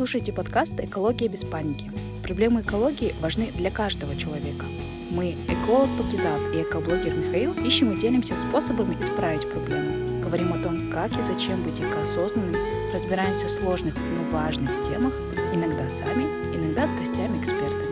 слушаете подкаст «Экология без паники». Проблемы экологии важны для каждого человека. Мы, эколог Пакизат и экоблогер Михаил, ищем и делимся способами исправить проблемы. Говорим о том, как и зачем быть экоосознанным, разбираемся в сложных, но важных темах, иногда сами, иногда с гостями-экспертами.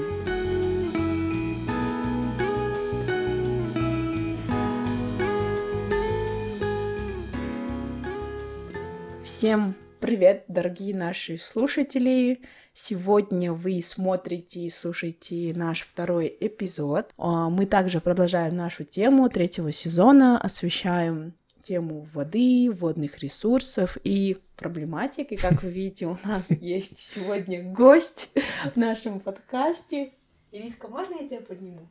Всем привет, дорогие наши слушатели! Сегодня вы смотрите и слушаете наш второй эпизод. А, мы также продолжаем нашу тему третьего сезона, освещаем тему воды, водных ресурсов и проблематики. Как вы видите, у нас есть сегодня гость в нашем подкасте. Ириска, можно я тебя подниму?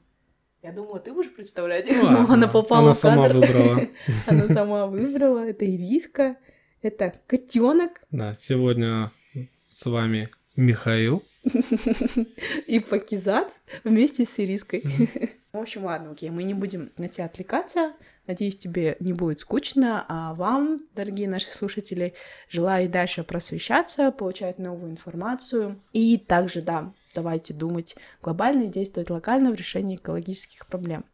Я думала, ты будешь представлять, но она попала она в кадр. сама выбрала. Она сама выбрала. Это Ириска. Это котенок Да, сегодня с вами Михаил. и Пакизат вместе с Ириской. В общем, ладно, окей, мы не будем на тебя отвлекаться. Надеюсь, тебе не будет скучно, а вам, дорогие наши слушатели, желаю и дальше просвещаться, получать новую информацию. И также, да, давайте думать глобально и действовать локально в решении экологических проблем.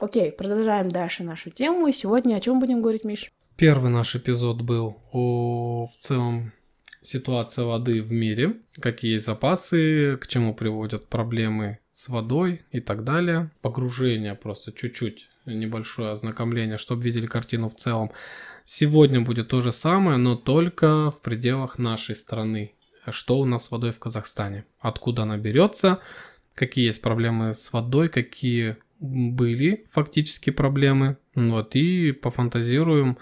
Окей, продолжаем дальше нашу тему. И сегодня о чем будем говорить, Миш? Первый наш эпизод был о в целом ситуация воды в мире, какие есть запасы, к чему приводят проблемы с водой и так далее. Погружение просто чуть-чуть, небольшое ознакомление, чтобы видели картину в целом. Сегодня будет то же самое, но только в пределах нашей страны. Что у нас с водой в Казахстане? Откуда она берется? Какие есть проблемы с водой? Какие были фактически проблемы? Вот, и пофантазируем,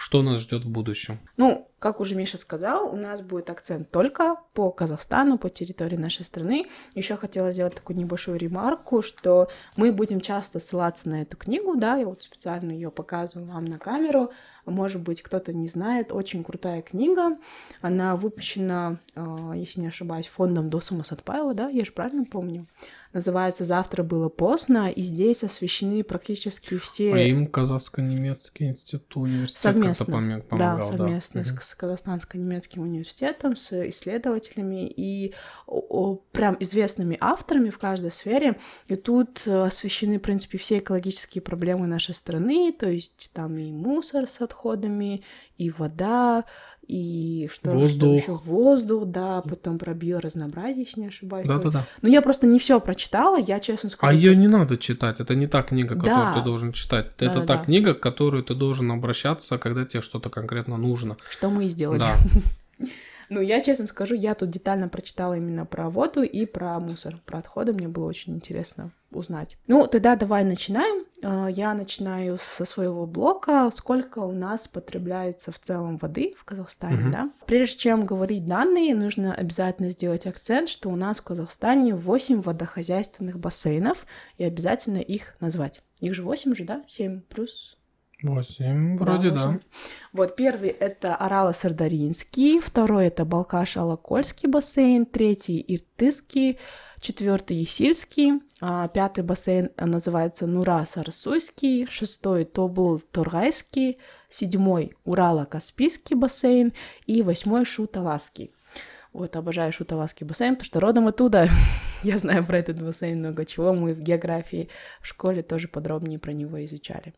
что нас ждет в будущем. Ну, как уже Миша сказал, у нас будет акцент только по Казахстану, по территории нашей страны. Еще хотела сделать такую небольшую ремарку, что мы будем часто ссылаться на эту книгу, да, я вот специально ее показываю вам на камеру. Может быть, кто-то не знает, очень крутая книга. Она выпущена, э, если не ошибаюсь, фондом Досума Сатпаева, да, я же правильно помню. Называется «Завтра было поздно», и здесь освещены практически все... А им Казахско-немецкий институт, университет Совместно, помог- да, помогал, совместно Мгм. с, с Казахстанско-немецким университетом, с исследователями и о- о- прям известными авторами в каждой сфере. И тут э, освещены, в принципе, все экологические проблемы нашей страны, то есть там и мусор с отходами, и вода, и что, Воздух. еще воздух, да, потом про биоразнообразие, если не ошибаюсь. Да-да-да. Ну, я просто не все прочитала, я честно скажу. А ее не надо читать, это не та книга, которую Да. ты должен читать. Это Да-да-да. та книга, к которой ты должен обращаться, когда тебе что-то конкретно нужно. Что мы и сделали. Да. Ну, я честно скажу, я тут детально прочитала именно про воду и про мусор, про отходы. Мне было очень интересно узнать. Ну, тогда давай начинаем. Э, Я начинаю со своего блока. Сколько у нас потребляется в целом воды в Казахстане, Мгм. да? Прежде чем говорить данные, нужно обязательно сделать акцент, что у нас в Казахстане 8 водохозяйственных бассейнов, и обязательно их назвать. Их же 8 же, да? 7 плюс Восемь, вроде да. восемь. Вот первый это Орало-Сардаринский, второй это Балкаш-Алакольский бассейн, третий Иртысский, четвертый Есильский, а, пятый бассейн называется Нура-Сарсуйский, шестой Тобыл-Торгайский, седьмой Урало-Каспийский бассейн и восьмой Шуталасский. Вот, обожаю Шуталасский бассейн, потому что родом оттуда. Я знаю про этот бассейн много чего. Мы в географии в школе тоже подробнее про него изучали.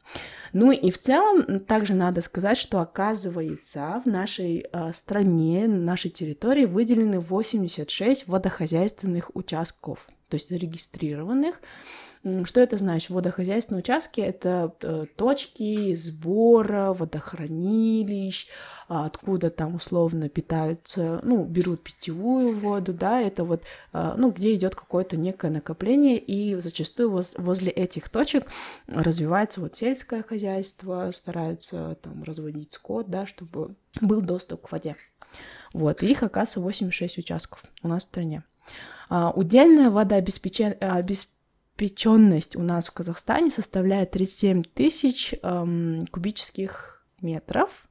Ну и в целом также надо сказать, что оказывается в нашей э, стране, на нашей территории выделены 86 водохозяйственных участков, то есть зарегистрированных. Что это значит? Водохозяйственные участки — это э, точки сбора водохранилищ, а, откуда там условно питаются, ну, берут питьевую воду, да, это вот, а, ну, где идет какое-то некое накопление, и зачастую воз- возле этих точек развивается вот сельское хозяйство, стараются там разводить скот, да, чтобы был доступ к воде. Вот, и их, оказывается, 86 участков у нас в стране. А, Удельная водообеспеченность обеспеченность у нас в Казахстане составляет 37 тысяч эм, кубических метров.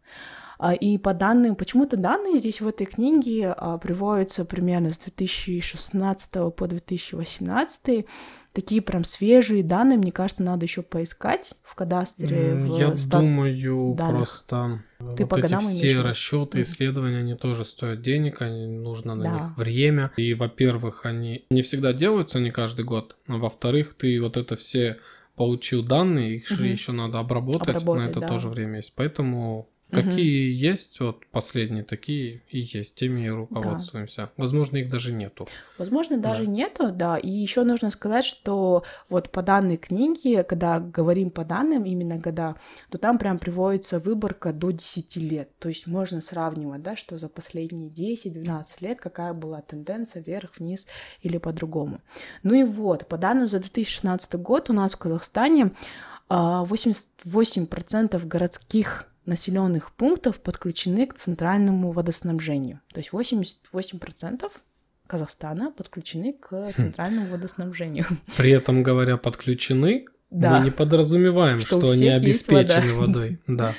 А, и по данным, почему-то данные здесь в этой книге а, приводятся примерно с 2016 по 2018 такие прям свежие данные, мне кажется, надо еще поискать в кадастре. В Я стат... думаю, данных. просто Ты вот по эти все имеешь? расчеты, исследования, они тоже стоят денег, они нужно на Да. них время. И, во-первых, они не всегда делаются, не каждый год. А во-вторых, ты вот это все получил данные, их же еще надо обработать, Обработать, на это да. тоже время есть. Поэтому Какие есть, вот последние такие и есть, теми и руководствуемся. Возможно, их даже нету. Возможно, даже Да. нету, да. И еще нужно сказать, что вот по данной книге, когда говорим по данным, именно года, то там прям приводится выборка до 10 лет. То есть можно сравнивать, да, что за последние 10-12 лет какая была тенденция вверх, вниз или по-другому. Ну и вот, по данным за 2016 год у нас в Казахстане а, 88% городских населенных пунктов подключены к центральному водоснабжению. То есть 88% Казахстана подключены к центральному водоснабжению. При этом, говоря, подключены, Да. мы не подразумеваем, Что что, они обеспечены водой. Да.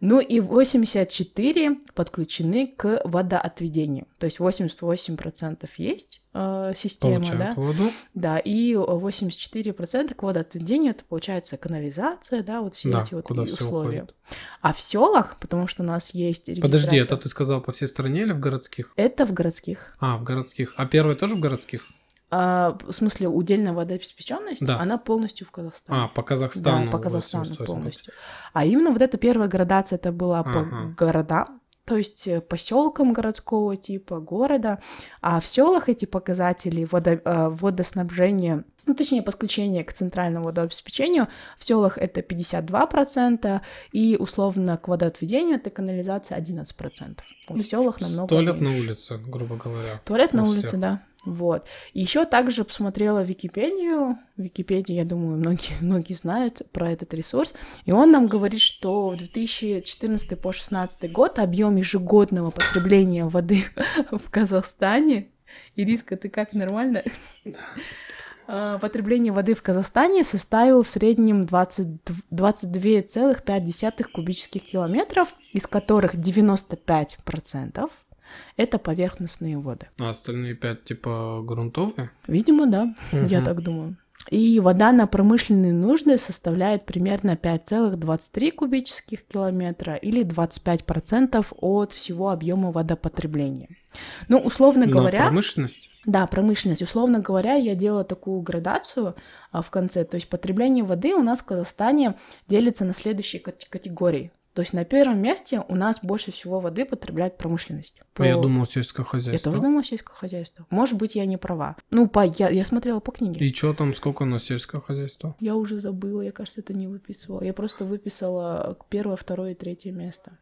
Ну и 84 подключены к водоотведению. То есть 88% есть э, система, да? Получают воду. Да, и 84% к водоотведению это получается канализация, да, вот все Да, эти вот условия. уходит. А в селах, потому что у нас есть Подожди, регистрация- это ты сказал по всей стране или в городских? это в городских. А, в городских. А первое тоже в городских? А, в смысле, удельная водообеспеченность, Да. она полностью в Казахстане. А, по Казахстану. Да, по Казахстану 88. полностью. А именно вот эта первая градация это была по Ага. городам, то есть э, поселкам городского типа, города. А в селах эти показатели водо- э, водоснабжения, ну, точнее, подключение к центральному водообеспечению, в селах это 52%, и условно к водоотведению это канализация 11%. Вот в селах намного Туалет на улице, грубо говоря. Туалет на у улице, всех. да. Вот. Еще также посмотрела Википедию. Википедия, я думаю, многие, многие знают про этот ресурс. И он нам говорит, что в 2014 по 2016 год объем ежегодного потребления воды в Казахстане Ириска, ты как, нормально? А, Потребление воды в Казахстане составил в среднем 20 22,5 кубических километров, из которых 95% это поверхностные воды. А остальные пять типа грунтовые? Видимо, да, я Мгм. так думаю. И вода на промышленные нужды составляет примерно 5,23 кубических километра или 25% от всего объема водопотребления. Ну, условно На говоря, промышленность? да, промышленность. Условно говоря, я делала такую градацию а, в конце. То есть потребление воды у нас в Казахстане делится на следующие кат- категории. То есть на первом месте у нас больше всего воды потребляет промышленность. А Я По- думал, сельское я хозяйство. тоже думаю, сельское хозяйство. Может быть, я не права. Ну, по... я, я смотрела по книге. И что там, сколько на сельское хозяйство? Я уже забыла, я, кажется, это не выписывала. Я просто выписала первое, второе и третье место.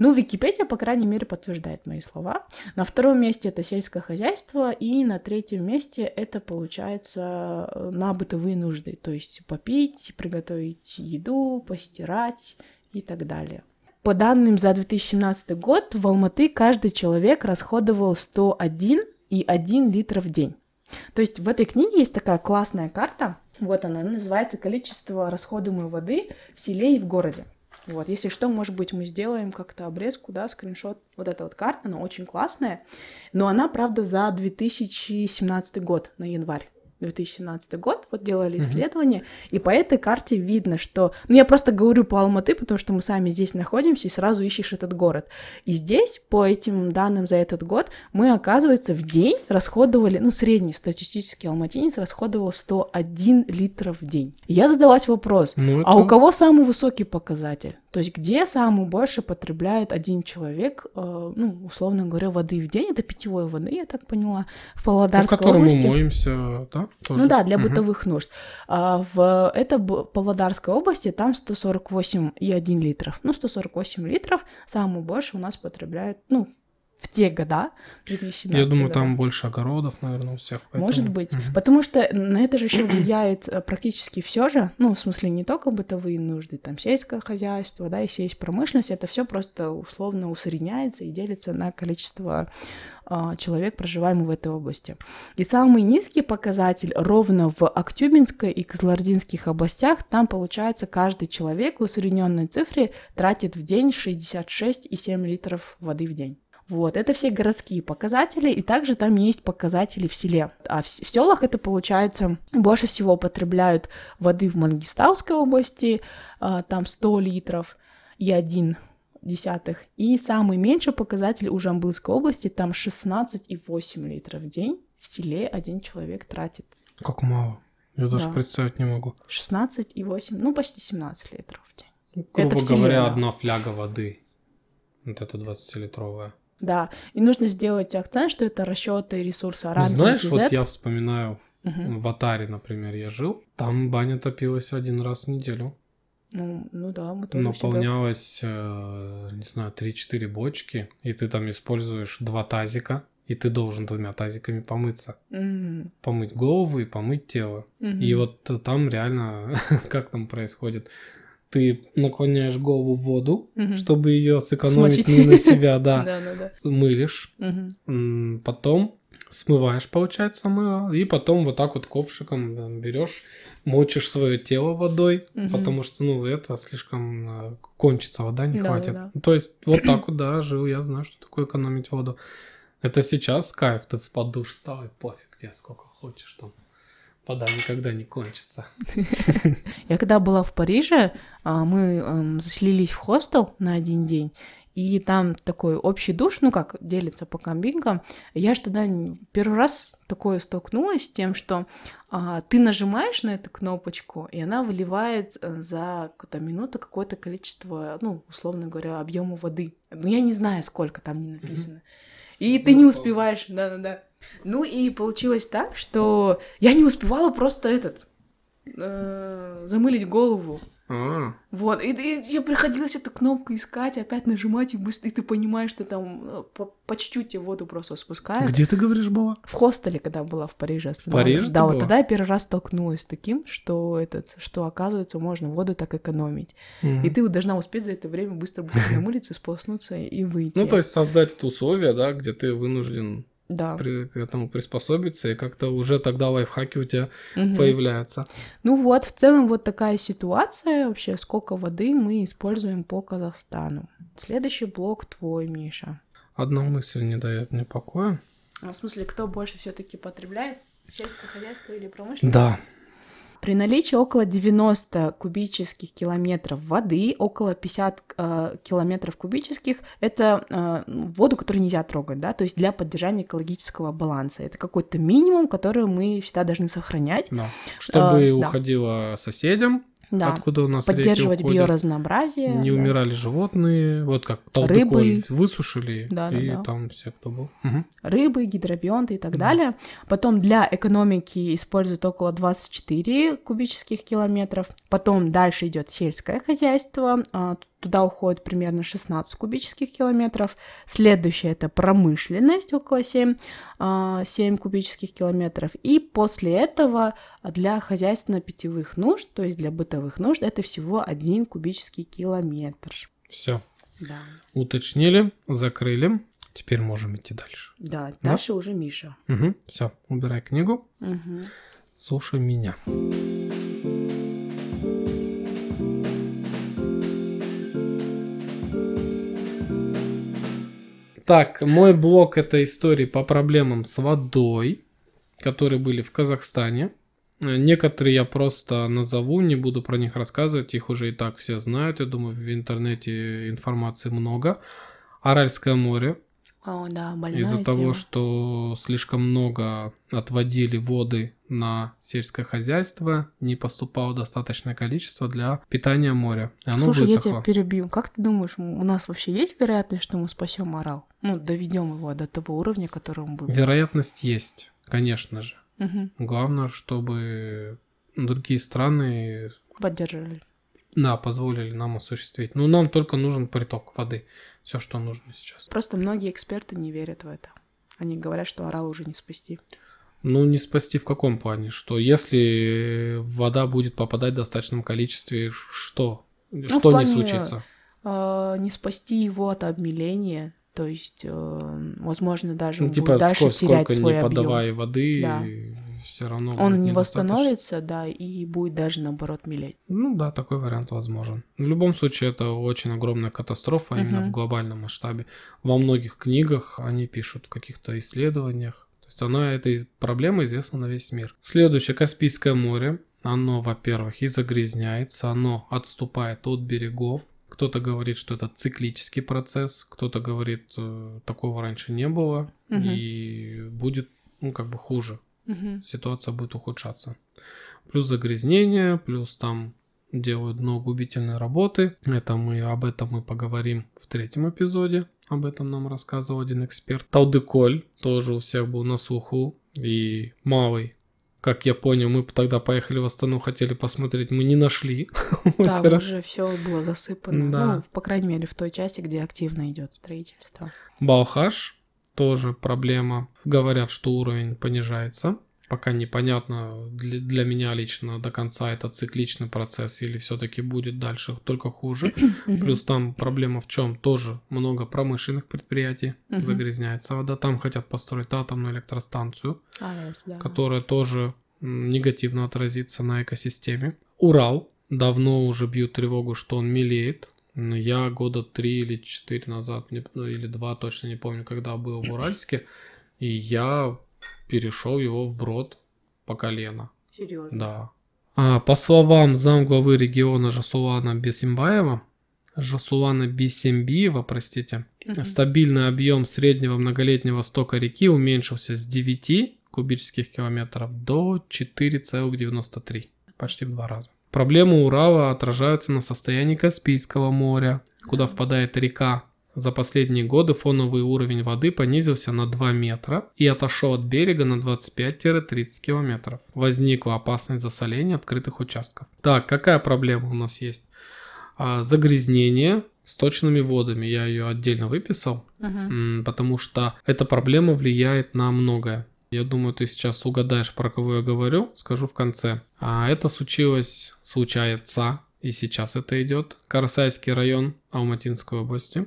Ну, Википедия, по крайней мере, подтверждает мои слова. На втором месте это сельское хозяйство, и на третьем месте это, получается, на бытовые нужды. То есть попить, приготовить еду, постирать и так далее. По данным за 2017 год в Алматы каждый человек расходовал 101,1 литра в день. То есть в этой книге есть такая классная карта. Вот она, она называется «Количество расходуемой воды в селе и в городе». Вот, если что, может быть, мы сделаем как-то обрезку, да, скриншот. Вот эта вот карта, она очень классная, но она, правда, за 2017 год, на январь. 2017 год, вот делали исследование, и по этой карте видно, что... Ну, я просто говорю по Алматы, потому что мы сами здесь находимся, и сразу ищешь этот город. И здесь, по этим данным за этот год, мы, оказывается, в день расходовали, ну, средний статистический алматинец расходовал 101 литр в день. И я задалась вопрос, Ну, а у это- кого самый высокий показатель? То есть где самый больше потребляет один человек, э, ну, условно говоря, воды в день? Это питьевой воды, я так поняла, в По Павлодарской которому области. моемся, да? тоже? Ну да, для Мгм. бытовых нужд. А в это Павлодарской области там 148,1 литров. Ну, 148 литров самый больше у нас потребляет, ну, в те года, 2017 Я думаю, года. там больше огородов, наверное, у всех. поэтому- Может быть. Мгм. Потому что на это же еще влияет э, практически все же, ну, в смысле, не только бытовые нужды, там сельское хозяйство, да, и сеть промышленность, это все просто условно усредняется и делится на количество а, человек, проживаемых в этой области. И самый низкий показатель ровно в Актюбинской и Кызылординских областях, там получается каждый человек в усредненной цифре тратит в день 66,7 литров воды в день. Вот, это все городские показатели, и также там есть показатели в селе. А в, в селах это получается больше всего потребляют воды в Мангистауской области, а, там 100 литров и 1 десятых. И самый меньший показатель у Жамбылской области, там 16,8 литров в день в селе один человек тратит. Как мало. Я даже Да. представить не могу. 16,8, ну почти 17 литров в день. Ну, Это Грубо в селе, говоря, да. одна фляга воды. Вот это 20-литровая. Да, и нужно сделать акцент, что это расчеты ресурса ранга Знаешь, вот я вспоминаю, Мгм. в Атаре, например, я жил. Там баня топилась один раз в неделю. Ну, ну да, мы тоже Наполнялось, э, не знаю, 3-4 бочки, и ты там используешь два тазика, и ты должен двумя тазиками помыться. Мгм. Помыть голову и помыть тело. Мгм. И вот э, там реально, как там происходит? Ты наклоняешь голову в воду, Мгм. чтобы ее сэкономить Смочить. не на себя, да. Да, да, да. Мылишь, потом смываешь, получается, мыло, и потом вот так вот ковшиком да, берешь, мочишь свое тело водой, потому что, ну, это слишком э, кончится, вода не Да, хватит. да. То есть вот так вот, да, жил, я знаю, что такое экономить воду. Это сейчас кайф, ты в душ встал и пофиг тебе сколько хочешь там. Вода никогда не кончится. Я когда была в Париже, а, мы эм, заселились в хостел на один день, и там такой общий душ, ну как, делится по комбинкам. Я же тогда первый раз такое столкнулась с тем, что а, ты нажимаешь на эту кнопочку, и она выливает э, за какую-то минуту какое-то количество, ну, условно говоря, объема воды. Ну, я не знаю, сколько там не написано. И ты не успеваешь, да-да-да. Ну и получилось так, что я не успевала просто этот э, замылить голову. А, Вот, и, и тебе приходилось эту кнопку искать, опять нажимать, и быстро, и ты понимаешь, что там э, по, по чуть-чуть тебе воду просто спускают. где ты говоришь была? В хостеле, когда была в Париже, останавливалась. Париже Да, вот была? тогда я первый раз столкнулась с таким, что этот, что оказывается можно воду так экономить. Мгм. И ты вот должна успеть за это время быстро-быстро намылиться, сполоснуться и выйти. Ну, то есть создать условия, да, где ты вынужден да. при- к этому приспособиться, и как-то уже тогда лайфхаки у тебя Мгм. появляются. Ну вот, в целом вот такая ситуация вообще, сколько воды мы используем по Казахстану. Следующий блок твой, Миша. Одна мысль не дает мне покоя. А В смысле, кто больше все-таки потребляет? Сельское хозяйство или промышленность? Да. При наличии около 90 кубических километров воды, около 50 э, километров кубических, это э, воду, которую нельзя трогать, да, то есть для поддержания экологического баланса. Это какой-то минимум, который мы всегда должны сохранять, Да. Чтобы да. уходило соседям, да, откуда у нас реки поддерживать уходят, биоразнообразие. не да. умирали животные, вот как Рыбы. высушили, Да, да, и да. там все, кто был. Мгм. рыбы, гидробионты и так далее. Потом для экономики используют около 24 кубических километров. Потом дальше идет сельское хозяйство. а, Туда уходит примерно 16 кубических километров. Следующее это промышленность, около 7, а, 7 кубических километров. И после этого для хозяйственно-питьевых нужд, то есть для бытовых нужд, это всего 1 кубический километр. Все. Да. Уточнили, закрыли. Теперь можем идти дальше. Да, дальше уже Миша. Все, убирай книгу, Мгм. слушай меня. Так, мой блог это истории по проблемам с водой, которые были в Казахстане. Э, Некоторые я просто назову, не буду про них рассказывать, их уже и так все знают. Я думаю, в интернете информации много. Аральское море, О, да, больная из-за того, что слишком много отводили воды на сельское хозяйство, не поступало достаточное количество для питания моря. Оно Слушай, я высохло. тебя перебью. Как ты думаешь, у нас вообще есть вероятность, что мы спасем орал? Ну, доведем его до того уровня, который он был. Вероятность есть, конечно же. Мгм. Главное, чтобы другие страны Поддерживали. да, позволили нам осуществить. Но нам только нужен приток воды. Все, что нужно сейчас. Просто многие эксперты не верят в это. Они говорят, что орал уже не спасти. Ну, не спасти в каком плане? Что если вода будет попадать в достаточном количестве, что? Ну, что плане, не случится? э, не спасти его от обмеления, то есть, э, возможно, даже Ну, типа, будет дальше сколько, терять сколько свой не объем. подавай воды, Да. Все равно Он не восстановится, да, и будет даже наоборот мелеть. Ну да, такой вариант возможен. В любом случае, это очень огромная катастрофа именно Мгм. в глобальном масштабе. Во многих книгах они пишут, в каких-то исследованиях. То есть она, эта проблема известна на весь мир. Следующее, Каспийское море. Оно, во-первых, и загрязняется, оно отступает от берегов. Кто-то говорит, что это циклический процесс, кто-то говорит, э, такого раньше не было, Мгм. и будет, ну, как бы хуже Мгм. ситуация будет ухудшаться. Плюс загрязнение, плюс там делают дно губительной работы. Это мы об этом мы поговорим в третьем эпизоде. Об этом нам рассказывал один эксперт. Талдыколь тоже у всех был на слуху. И малый, как я понял, мы тогда поехали в Астану, хотели посмотреть, мы не нашли. Озеро. уже все было засыпано. Да. Ну, по крайней мере, в той части, где активно идет строительство. Балхаш тоже проблема. Говорят, что уровень понижается. Пока непонятно для, для меня лично до конца это цикличный процесс или все-таки будет дальше только хуже. Плюс там проблема в чем? Тоже много промышленных предприятий загрязняется вода. Там хотят построить атомную электростанцию, да. которая тоже негативно отразится на экосистеме. Урал. Давно уже бьют тревогу, что он мелеет. Но Я года три или четыре назад, не- ну, или два, точно не помню, когда был в Уральске, и я перешел его в брод по колено. Серьезно. Да. А, по словам замглавы региона Жасулана Бесимбаева, Жасулана Бесимбиева, простите, стабильный объем среднего многолетнего стока реки уменьшился с 9 кубических километров до 4,93, почти в два раза. Проблемы Урала отражаются на состоянии Каспийского моря, куда впадает река. За последние годы фоновый уровень воды понизился на 2 метра и отошел от берега на 25-30 километров. Возникла опасность засоления открытых участков. Так, какая проблема у нас есть? А, загрязнение сточными водами. Я ее отдельно выписал, м, потому что эта проблема влияет на многое. Я думаю, ты сейчас угадаешь, про кого я говорю, скажу в конце. А это случилось, случается, и сейчас это идет. Карасайский район Алматинской области.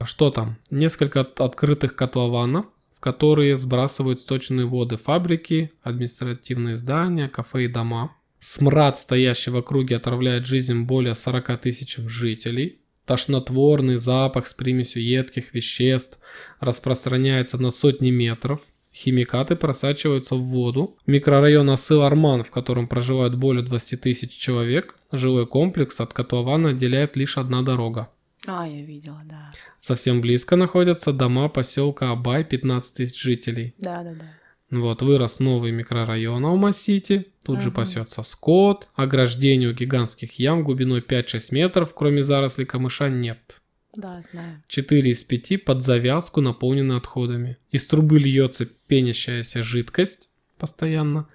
А Что там? Несколько от- открытых котлованов, в которые сбрасывают сточные воды фабрики, административные здания, кафе и дома. Смрад, стоящий в округе, отравляет жизнь более 40 тысячам жителей. Тошнотворный запах с примесью едких веществ распространяется на сотни метров. Химикаты просачиваются в воду. Микрорайон Асыл-Арман, в котором проживают более 20 тысяч человек, жилой комплекс от котлована отделяет лишь одна дорога. А, я видела, да. Совсем близко находятся дома поселка Абай, 15 тысяч жителей. Да, да, да. Вот, вырос новый микрорайон Алма-Сити, тут же Мгм. пасется скот, ограждение у гигантских ям глубиной 5-6 метров, кроме зарослей камыша нет. Да, знаю. 4 из 5 под завязку наполнены отходами. Из трубы льется пенящаяся жидкость постоянно.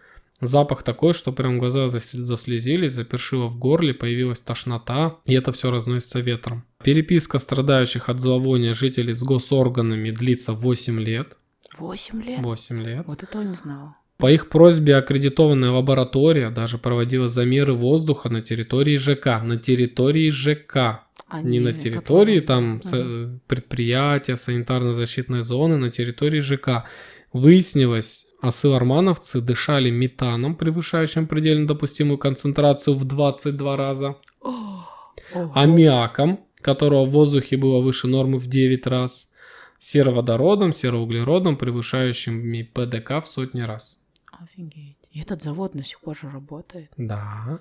Запах такой, что прям глаза зас- заслезились, запершило в горле, появилась тошнота, и это все разносится ветром. Переписка страдающих от зловония жителей с госорганами длится 8 лет. Восемь лет? 8 лет. Вот этого не знала. По их просьбе аккредитованная лаборатория даже проводила замеры воздуха на территории ЖК. На территории ЖК. А Не на территории там Ага. са- предприятия, санитарно-защитной зоны, на территории ЖК. Выяснилось, асыл-армановцы дышали метаном, превышающим предельно допустимую концентрацию в 22 раза, О, аммиаком, которого в воздухе было выше нормы в 9 раз, сероводородом, сероуглеродом, превышающими ПДК в сотни раз. Офигеть. И этот завод до сих пор же работает. Да.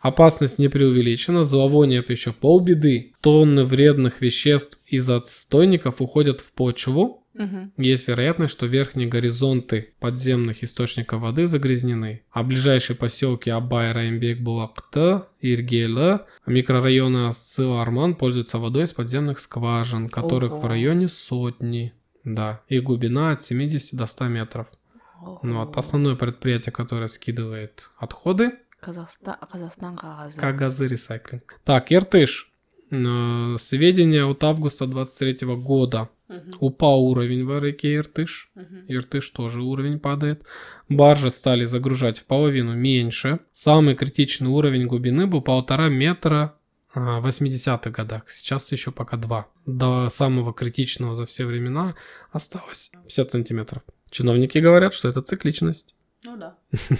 Опасность не преувеличена, зловоние это еще полбеды. Тонны вредных веществ из отстойников уходят в почву. Мгм. Есть вероятность, что верхние горизонты подземных источников воды загрязнены. А ближайшие поселки Абай, Раймбек, Булакта, Иргела, микрорайоны Асцил-Арман пользуются водой из подземных скважин, которых Ого. в районе сотни. Да, и глубина от 70 до 100 метров. Ого. Ну, вот основное предприятие, которое скидывает отходы, Казахстан, Казахстан қағазы. Кагазы ресайклинг. Так, Иртыш. Э, Сведения от августа 23 года. Мгм, Упал уровень в реке Иртыш. мгм. Иртыш тоже уровень падает. Баржи стали загружать в половину меньше. Самый критичный уровень глубины был полтора метра а, в 80-х годах. Сейчас еще пока два. До самого критичного за все времена осталось 50 сантиметров. Чиновники говорят, что это цикличность. Ну да.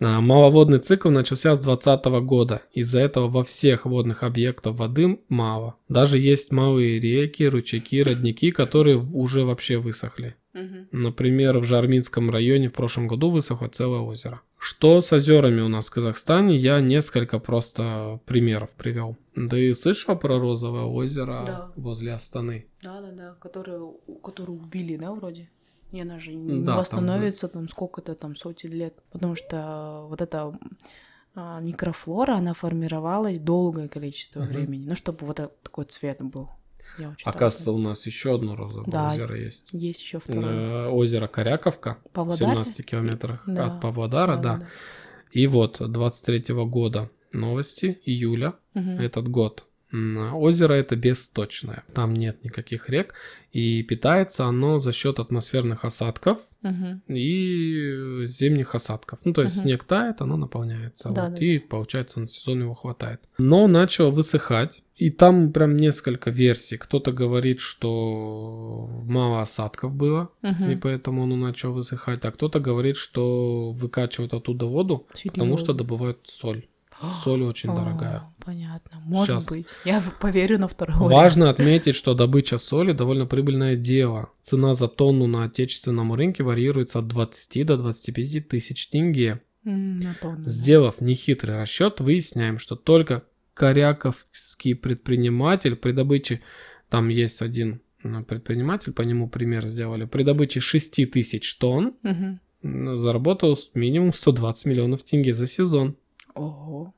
А, Маловодный цикл начался с 2020 года. Из-за этого во всех водных объектах воды мало. Даже есть малые реки, ручейки, родники, которые уже вообще высохли. Например, в Жарминском районе в прошлом году высохло целое озеро. Что с озерами у нас в Казахстане, я несколько просто примеров привел. Да и слышал про розовое озеро Да. возле Астаны. Да, да, да, которую, которую убили, да, вроде? И она же не Да, там восстановится там, сколько-то там сотен лет, потому что вот эта а, микрофлора, она формировалась долгое количество Мгм. времени, ну, чтобы вот такой цвет был. Я Оказывается, об у нас еще одно розовое Да. озеро есть. есть еще второе. Э, Озеро Коряковка в Павлодаре? 17 километрах Да. от Павлодара, да. И вот 23 года новости, июля, Мгм. этот год. Озеро это бесточное, там нет никаких рек, и питается оно за счет атмосферных осадков Мгм. и зимних осадков. Ну, то есть Мгм. снег тает, оно наполняется, Да, вот, да, и получается на сезон его хватает. Но начало высыхать, и там прям несколько версий. Кто-то говорит, что мало осадков было, Мгм. и поэтому оно начало высыхать, а кто-то говорит, что выкачивают оттуда воду, потому что добывают соль. Соль очень А, дорогая. Понятно, может Щас. быть. Я поверю на второй Важно отметить, что добыча соли довольно прибыльное дело. Цена за тонну на отечественном рынке варьируется от 20 до 25 тысяч тенге. На тонну. Сделав нехитрый расчет, выясняем, что только коряковский предприниматель при добыче, там есть один м, предприниматель, по нему пример сделали, при добыче 6 тысяч тонн м, заработал минимум 120 миллионов тенге за сезон. Ого.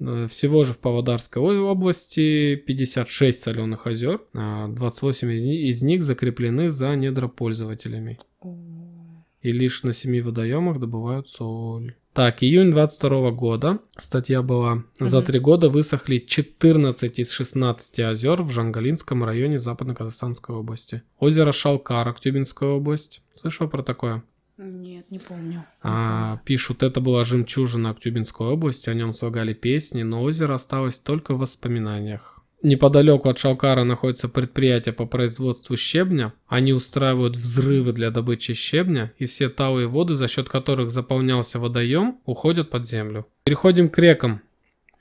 Э, Всего же в Павлодарской области 56 соленых озер, а 28 из ни- из них закреплены за недропользователями. И лишь на 7 водоемах добывают соль. Так, июнь 22 года. Статья была. За три года высохли 14 из 16 озер в Жангалинском районе Западно-Казахстанской области. Озеро Шалкар, Актюбинская область. Слышал про такое? Нет, не помню. А, пишут, это была жемчужина Актюбинской области, о нем слагали песни, но озеро осталось только в воспоминаниях. Неподалеку от Шалкара находится предприятие по производству щебня. Они устраивают взрывы для добычи щебня, и все талые воды, за счет которых заполнялся водоем, уходят под землю. Переходим к рекам.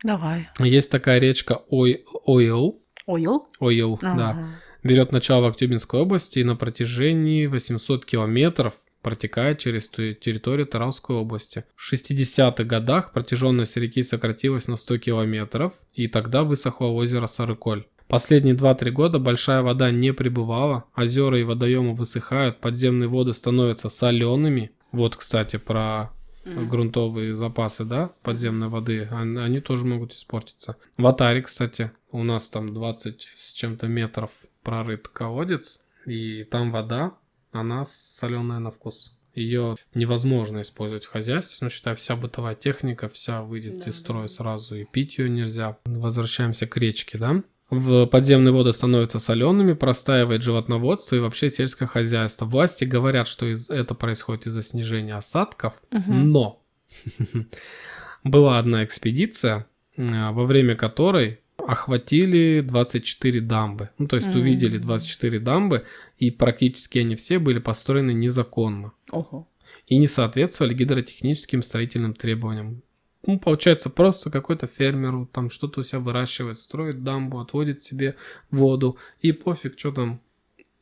Давай. Есть такая речка Ой- Ойл. Ойл? Ойл, да берет начало в Актюбинской области и на протяжении 800 километров протекает через территорию Тарасской области. В 60-х годах протяженность реки сократилась на 100 километров, и тогда высохло озеро Сарыколь. Последние 2-3 года большая вода не прибывала, озера и водоемы высыхают, подземные воды становятся солеными. Вот, кстати, про грунтовые запасы, да, подземной воды, он- они тоже могут испортиться. В Атаре, кстати, у нас там 20 с чем-то метров прорыт колодец, и там вода, она соленая на вкус. Ее невозможно использовать в хозяйстве, ну, считай, вся бытовая техника, вся выйдет Да, из строя да. сразу, и пить ее нельзя. Возвращаемся к речке, да? В подземные воды становятся солеными, простаивает животноводство и вообще сельское хозяйство. Власти говорят, что из- это происходит из-за снижения осадков, Мгм. но была одна экспедиция, э, во время которой охватили 24 дамбы. Ну, то есть М. увидели 24 дамбы, и практически они все были построены незаконно Ого. и не соответствовали гидротехническим строительным требованиям. Ну, получается, просто какой-то фермер там что-то у себя выращивает, строит дамбу, отводит себе воду, и пофиг, что там,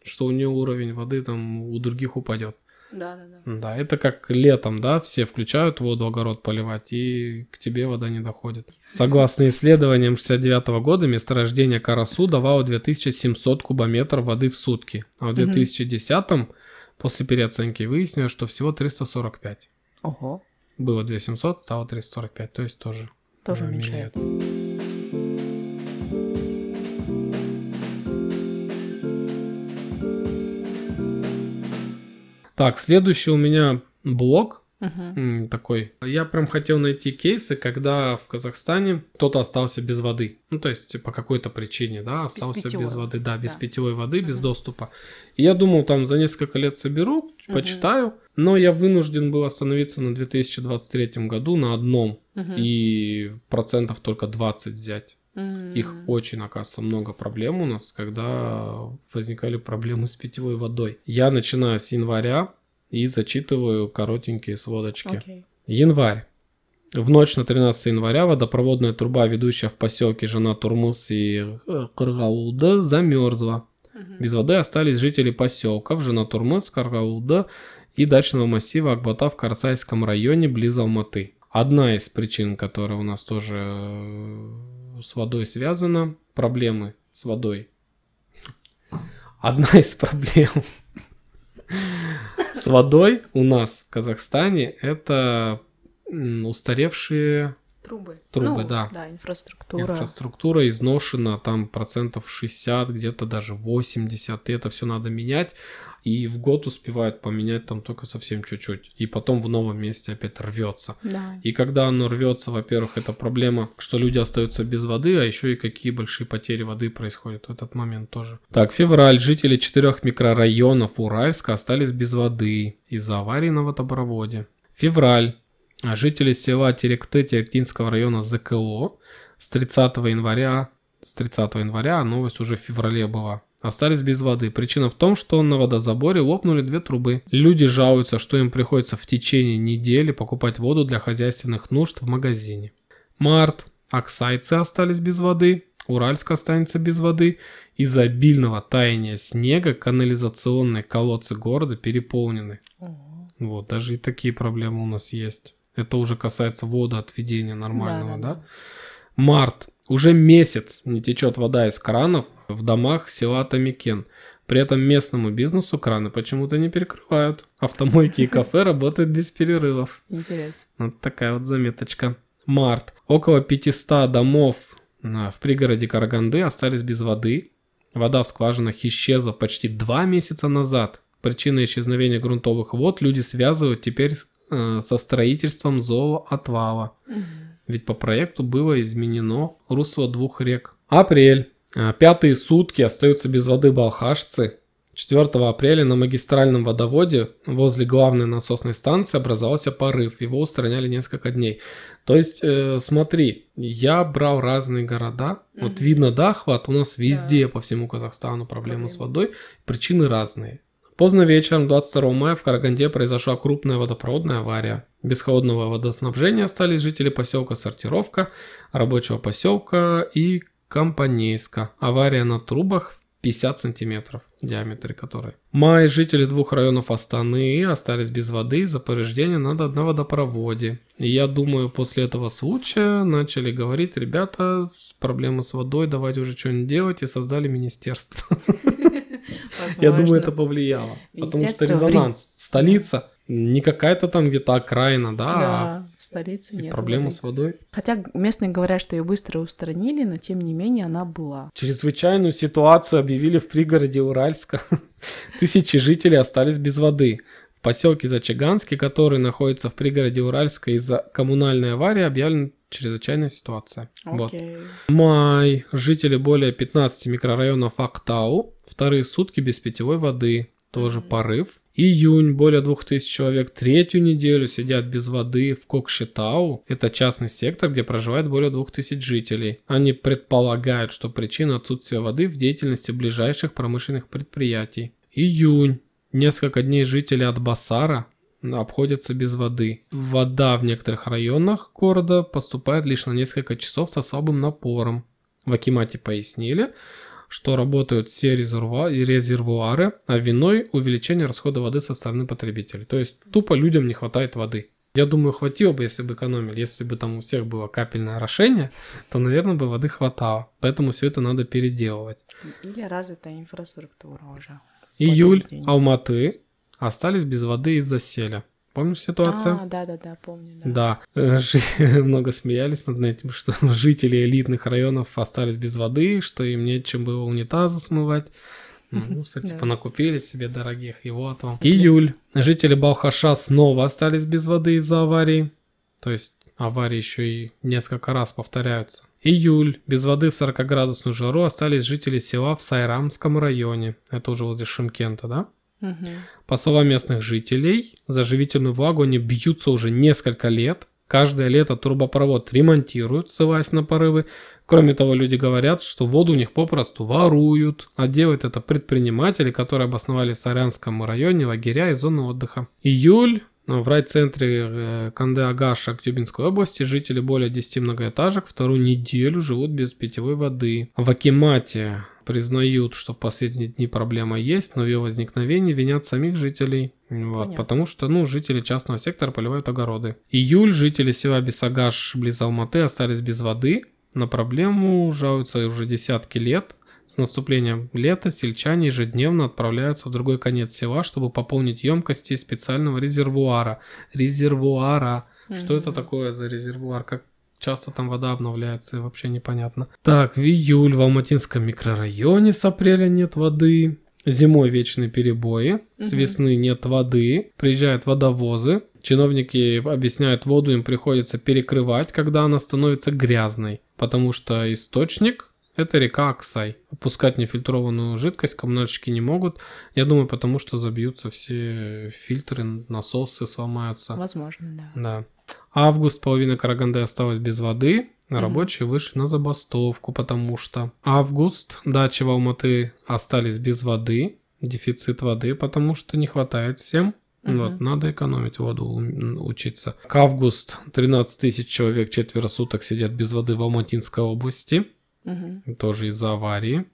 что у нее уровень воды там у других упадет. Да, да, да. Да, это как летом, да, все включают воду, огород поливать, и к тебе вода не доходит. Согласно исследованиям 69 года, месторождение Карасу давало 2700 кубометров воды в сутки, а в 2010 после переоценки выяснилось, что всего 345. Ого. Было 2700, стало 345, то есть тоже. Тоже э, уменьшает. Так, следующий у меня блок м, такой. Я прям хотел найти кейсы, когда в Казахстане кто-то остался без воды. Ну, то есть по какой-то причине, да, остался без, питьевой, воды. Да, без да. питьевой воды, без Мгм. доступа. И я думал, там за несколько лет соберу, Мгм. почитаю. Но я вынужден был остановиться на 2023 году на одном. Мгм. И процентов только 20 взять. М. Их очень, оказывается, много проблем у нас, когда возникали проблемы с питьевой водой. Я начинаю с января и зачитываю коротенькие сводочки. Окей. Январь. В ночь на 13 января водопроводная труба, ведущая в поселке Жена Турмыс и э, Кыргауда, замерзла. Мгм. Без воды остались жители поселков Жена Турмыс, Каргауда и дачного массива Акбата в Карсайском районе близ Алматы. Одна из причин, которая у нас тоже э, с водой связана, проблемы с водой. Одна из проблем с водой у нас в Казахстане это устаревшие Трубы. Трубы, Ну, да. Да, инфраструктура. инфраструктура изношена, там процентов 60, где-то даже 80, и это все надо менять, и в год успевают поменять там только совсем чуть-чуть, и потом в новом месте опять рвется. Да. И когда оно рвется, во-первых, это проблема, что люди остаются без воды, а еще и какие большие потери воды происходят в этот момент тоже. Так, февраль. Жители четырех микрорайонов Уральска остались без воды из-за аварии на водопроводе. Февраль. Жители села Теректы Теректинского района ЗКО с 30 января, с 30 января, а новость уже в феврале была, остались без воды. Причина в том, что на водозаборе лопнули две трубы. Люди жалуются, что им приходится в течение недели покупать воду для хозяйственных нужд в магазине. Март. Оксайцы остались без воды. Уральск останется без воды. Из-за обильного таяния снега канализационные колодцы города переполнены. Ого. Вот, даже и такие проблемы у нас есть. Это уже касается водоотведения нормального, да? Да-да-да. Март. Уже месяц не течет вода из кранов в домах села Тамикен. При этом местному бизнесу краны почему-то не перекрывают. Автомойки и кафе работают без перерывов. Интересно. Вот такая вот заметочка. Март. Около 500 домов а, в пригороде Караганды остались без воды. Вода в скважинах исчезла почти два месяца назад. Причиной исчезновения грунтовых вод люди связывают теперь э, со строительством зооотвала. Мгм. Ведь по проекту было изменено русло двух рек. Апрель. А, Пятые сутки остаются без воды балхашцы. 4 апреля на магистральном водоводе возле главной насосной станции образовался порыв. Его устраняли несколько дней. То есть, э, смотри, я брал разные города. Вот Мгм. видно, да, охват у нас везде по всему Казахстану проблемы с Проблемы. водой. Причины разные. Поздно вечером 22 мая в Караганде произошла крупная водопроводная авария. Без холодного водоснабжения остались жители поселка Сортировка, рабочего поселка и Компанейска. Авария на трубах в 50 сантиметров в диаметре которой. Май жители двух районов Астаны остались без воды из-за повреждения на, водопроводе. И я думаю, после этого случая начали говорить, ребята, проблемы с водой, давайте уже что-нибудь делать, и создали министерство. Я думаю, Возможно. это повлияло. Потому что резонанс. Столица. Не какая-то там где-то окраина, да, Да, в столице а нет. проблема воды. с водой. Хотя местные говорят, что ее быстро устранили, но тем не менее она была. Чрезвычайную ситуацию объявили в пригороде Уральска. Тысячи жителей остались без воды. В поселке Зачаганский, который находится в пригороде Уральска из-за коммунальной аварии, объявлена чрезвычайная ситуация. Вот. Окей. Май. Жители более 15 микрорайонов Актау. Вторые сутки без питьевой воды. Тоже Мгм. порыв. Июнь. Более 2000 человек третью неделю сидят без воды в Кокшетау. Это частный сектор, где проживает более 2000 жителей. Они предполагают, что причина отсутствия воды в деятельности ближайших промышленных предприятий. Июнь. Несколько дней жители от обходятся без воды. Вода в некоторых районах города поступает лишь на несколько часов со слабым напором. В Акимате пояснили, что работают все резервуа- резервуары, а виной увеличение расхода воды со стороны потребителей. То есть тупо людям не хватает воды. Я думаю, хватило бы, если бы экономили. Если бы там у всех было капельное орошение, то, наверное, бы воды хватало. Поэтому все это надо переделывать. Или развитая инфраструктура уже. Июль. Алматы остались без воды из-за селя. Помнишь ситуацию? А, да, да, да, помню. Да. Да, э, много смеялись над этим, что жители элитных районов остались без воды, что им нечем было унитазы смывать. Ну, кстати, Да. понакупили себе дорогих, и вот вам. Июль. Жители Балхаша снова остались без воды из-за аварии. То есть аварии еще и несколько раз повторяются. Июль. Без воды в 40-градусную жару остались жители села в Сайрамском районе. Это уже возле Шимкента, да? Мгм. По словам местных жителей, за живительную влагу они бьются уже несколько лет. Каждое лето трубопровод ремонтируют, ссылаясь на порывы. Кроме того, люди говорят, что воду у них попросту воруют, а делают это предприниматели, которые обосновали в Сарянском районе лагеря и зоны отдыха. Июль. Ну, В райцентре э, Канде-Агаша Актюбинской области жители более 10 многоэтажек вторую неделю живут без питьевой воды. В Акимате признают, что в последние дни проблема есть, но в ее возникновении винят самих жителей. Вот, Понятно. потому что, ну, жители частного сектора поливают огороды. Июль. Жители села Бесагаш близ Алматы остались без воды. На проблему жалуются уже десятки лет. С наступлением лета сельчане ежедневно отправляются в другой конец села, чтобы пополнить емкости специального резервуара. Резервуара. Что это такое за резервуар? Как часто там вода обновляется, вообще непонятно. Так, в июль в Алматинском микрорайоне с апреля нет воды. Зимой вечные перебои, с весны нет воды, приезжают водовозы, чиновники объясняют, воду им приходится перекрывать, когда она становится грязной, потому что источник это река Аксай. Опускать нефильтрованную жидкость коммунальщики не могут. Я думаю, потому что забьются все фильтры, насосы сломаются. Возможно, да. Да. Август, половина Караганды осталась без воды. Рабочие вышли на забастовку, потому что август, дачи в Алматы остались без воды. Дефицит воды, потому что не хватает всем. Мгм. Вот, надо экономить воду, учиться. К август 13 тысяч человек четверо суток сидят без воды в Алматинской области, Мгм. тоже из-за аварии.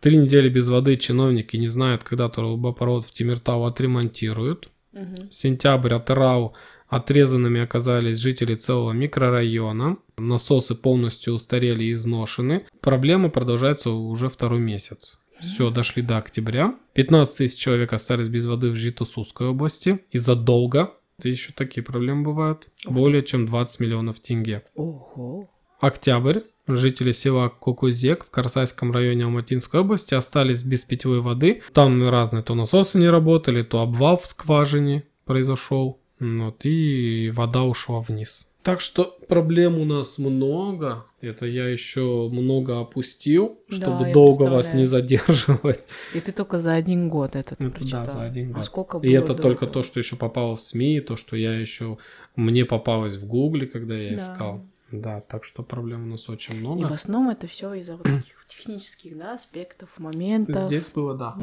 Три недели без воды чиновники не знают, когда трубопровод в Тимиртау отремонтируют. Мгм. Сентябрь от РАУ отрезанными оказались жители целого микрорайона. Насосы полностью устарели и изношены. Проблема продолжается уже второй месяц. Все, дошли до октября. 15 тысяч человек остались без воды в Житосусской области из-за долга. Это еще такие проблемы бывают. Более чем 20 миллионов тенге. Ого. Октябрь. Жители села Кукузек в Карсайском районе Алматинской области остались без питьевой воды. Там разные то насосы не работали, то обвал в скважине произошел. Вот, и вода ушла вниз. Так что проблем у нас много. Это я еще много опустил, Да, чтобы я долго вас не задерживать. И ты только за один год этот Это да, прочитал. за один А год. сколько И было это до только этого? то, что еще попало в СМИ, то, что я еще мне попалось в Гугле, когда я Да. искал. Да, так что проблем у нас очень И много. в основном это все из-за вот таких технических да, аспектов, моментов. Здесь было, да.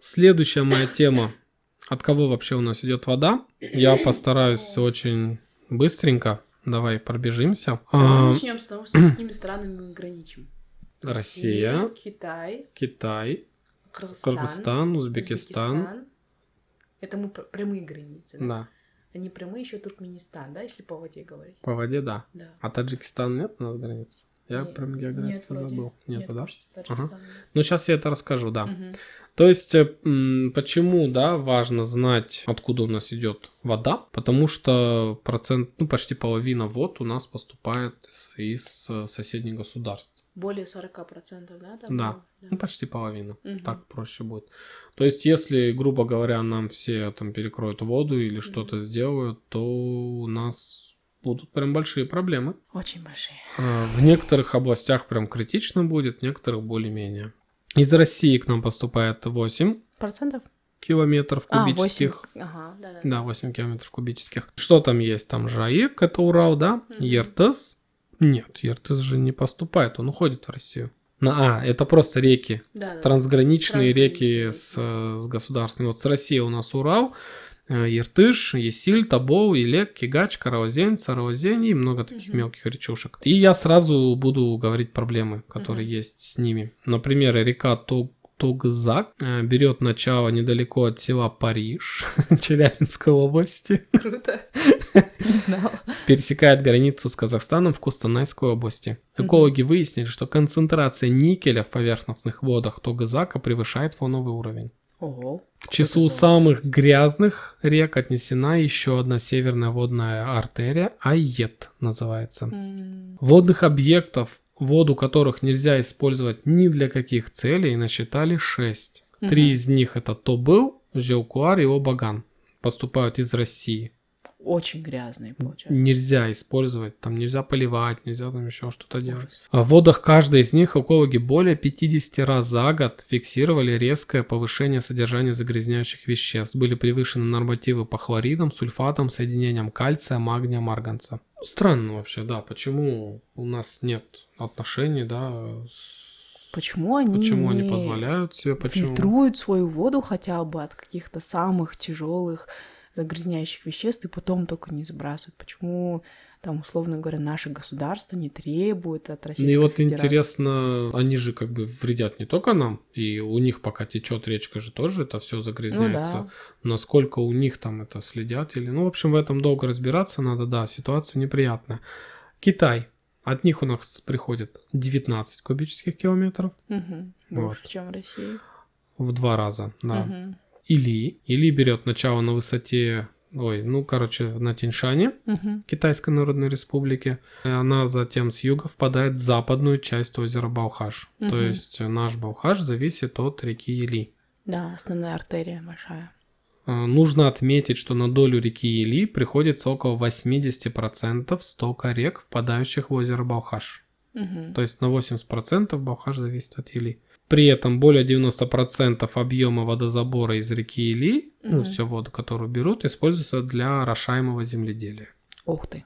Следующая моя тема. От кого вообще у нас идет вода? Я постараюсь очень быстренько. Давай пробежимся. Давай А, начнем с того, с какими странами мы граничим. Россия, Китай, Китай, Кыргызстан, Кыргызстан, Узбекистан. Узбекистан. Это мы пр- прямые границы. Да? Да, Они прямые еще Туркменистан, да, если по воде говорить. по воде, да. Да. А Таджикистан нет у нас границ? Я Не- прям географию нет, забыл. Нет, да? кажется, нет. Ну, сейчас я это расскажу, да. Мгм. То есть, э, почему, да, важно знать, откуда у нас идет вода? Потому что процент, ну, почти половина вод у нас поступает из э, соседних государств. Более 40%, да? там Да. было? Ну, почти половина. Мгм. Так проще будет. То есть, если, грубо говоря, нам все там перекроют воду или что-то сделают, то у нас будут прям большие проблемы. Очень большие. Э, В некоторых областях прям критично будет, в некоторых более-менее. Из России к нам поступает 8 Процентов? километров А, кубических. 8. Ага, да, да. Да, 8 километров кубических. Что там есть? Там Жаик, это Урал, да? Мгм. Ертес. Нет, Ертес же не поступает, он уходит в Россию. На, а, это просто реки. Да, да. Трансграничные реки Трансграничные, с, э, с государствами. Вот с Россией у нас Урал, э, Иртыш, Есиль, Тобол, Илек, Кигач, Караозень, Сараозень и много таких Мгм. мелких речушек. И я сразу буду говорить проблемы, которые Мгм. есть с ними. Например, река Тог- Тогзак э, берет начало недалеко от села Париж, Челябинской области, Круто. Не знала. пересекает границу с Казахстаном в Кустанайской области. Экологи выяснили, что концентрация никеля в поверхностных водах Тогзака превышает фоновый уровень. Ого. К числу самых грязных рек отнесена еще одна северная водная артерия, Айет называется. М, Водных объектов, воду которых нельзя использовать ни для каких целей, насчитали шесть. Три Мгм. из них это Тобыл, Желкуар и Обаган. Поступают из России. Очень грязные, получается. Нельзя использовать, там нельзя поливать, нельзя там еще что-то делать. А В водах каждой из них экологи более 50 раз за год фиксировали резкое повышение содержания загрязняющих веществ. Были превышены нормативы по хлоридам, сульфатам, соединениям кальция, магния, марганца. Странно вообще, да, почему у нас нет отношений, да, с- Почему они почему они позволяют себе, почему... фильтруют свою воду хотя бы от каких-то самых тяжелых загрязняющих веществ и потом только не сбрасывают? Почему там, условно говоря, наше государство не требует от Российской И вот Федерации? интересно, они же как бы вредят не только нам, и у них пока течет речка же тоже это все Ну загрязняется. да. насколько у них там это следят или... Ну, в общем, в этом долго разбираться надо, да, ситуация неприятная. Китай. От них у нас приходит 19 кубических километров Мгм. Вот. Больше, чем в России. в два раза, да. Мгм. Или, или берет начало на высоте, ой, ну, короче, на Тиньшане, Мгм. Китайской Народной Республике. И Она затем с юга впадает в западную часть озера Балхаш. То Мгм. есть наш Балхаш зависит от реки Или. Да, основная артерия большая. Э, Нужно отметить, что на долю реки Или приходится около 80% стока рек, впадающих в озеро Балхаш. Мгм. То есть на 80% Балхаш зависит от Или. При этом более 90% объема водозабора из реки Или, ну, Мгм. всю воду, которую берут, используется для орошаемого земледелия. Ух ты.